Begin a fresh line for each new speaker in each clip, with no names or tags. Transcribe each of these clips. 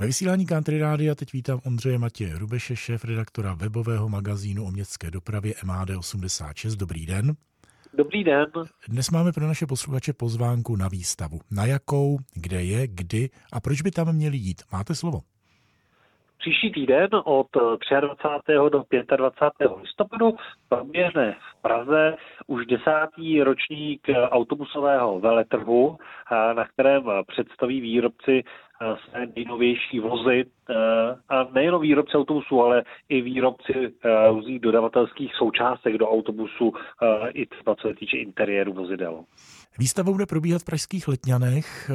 Ve vysílání Country Rádia teď vítám Ondřeje Matěje Hrubeše, šéf redaktora webového magazínu o městské dopravě MAD86. Dobrý den.
Dobrý den.
Dnes máme pro naše posluchače pozvánku na výstavu. Na jakou, kde je, kdy a proč by tam měli jít? Máte slovo.
Příští týden od 23. do 25. listopadu proběhne v Praze už desátý ročník autobusového veletrhu, na kterém představí výrobci své nejnovější vozy a nejenom výrobci autobusů, ale i výrobci různých dodavatelských součástek do autobusu, i třeba co se týče interiéru vozidel.
Výstava bude probíhat v pražských Letňanech.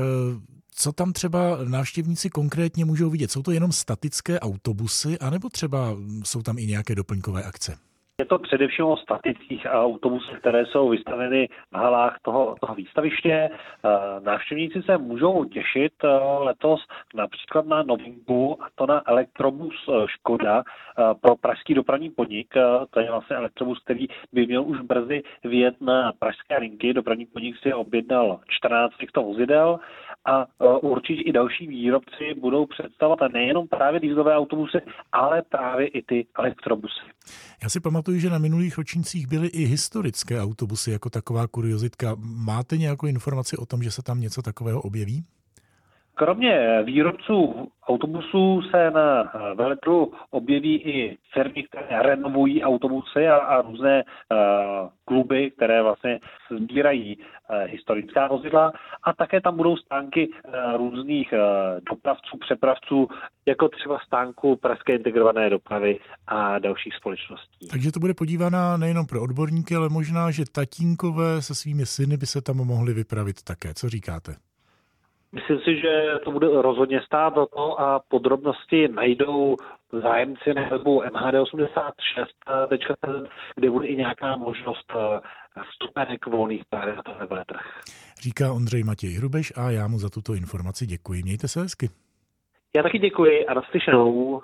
Co tam třeba návštěvníci konkrétně můžou vidět? Jsou to jenom statické autobusy, anebo třeba jsou tam i nějaké doplňkové akce?
Je to především o statických autobusech, které jsou vystaveny v halách toho, toho výstaviště. Návštěvníci se můžou těšit letos například na novinku, a to na elektrobus Škoda pro pražský dopravní podnik. To je vlastně elektrobus, který by měl už brzy vyjet na pražské linky. Dopravní podnik si objednal 14 těchto vozidel a určitě i další výrobci budou představovat nejenom právě dýzlové autobusy, ale právě i ty elektrobusy.
Já si pamatuju, že na minulých ročnících byly i historické autobusy jako taková kuriozitka. Máte nějakou informaci o tom, že se tam něco takového objeví?
Kromě výrobců autobusů se na veletru objeví i firmy, které renovují autobusy a, a různé uh, kluby, které vlastně sbírají uh, historická vozidla a také tam budou stánky uh, různých uh, dopravců, přepravců, jako třeba stánku Pražské integrované dopravy a dalších společností.
Takže to bude podívaná nejenom pro odborníky, ale možná, že tatínkové se svými syny by se tam mohli vypravit také. Co říkáte?
Myslím si, že to bude rozhodně stát za to a podrobnosti najdou zájemci na webu mhd86.cz, kde bude i nějaká možnost eh, vstupenek volných právě na tenhle veletrh.
Říká Ondřej Matěj Hrubeš a já mu za tuto informaci děkuji. Mějte se hezky.
Já taky děkuji a naslyšenou.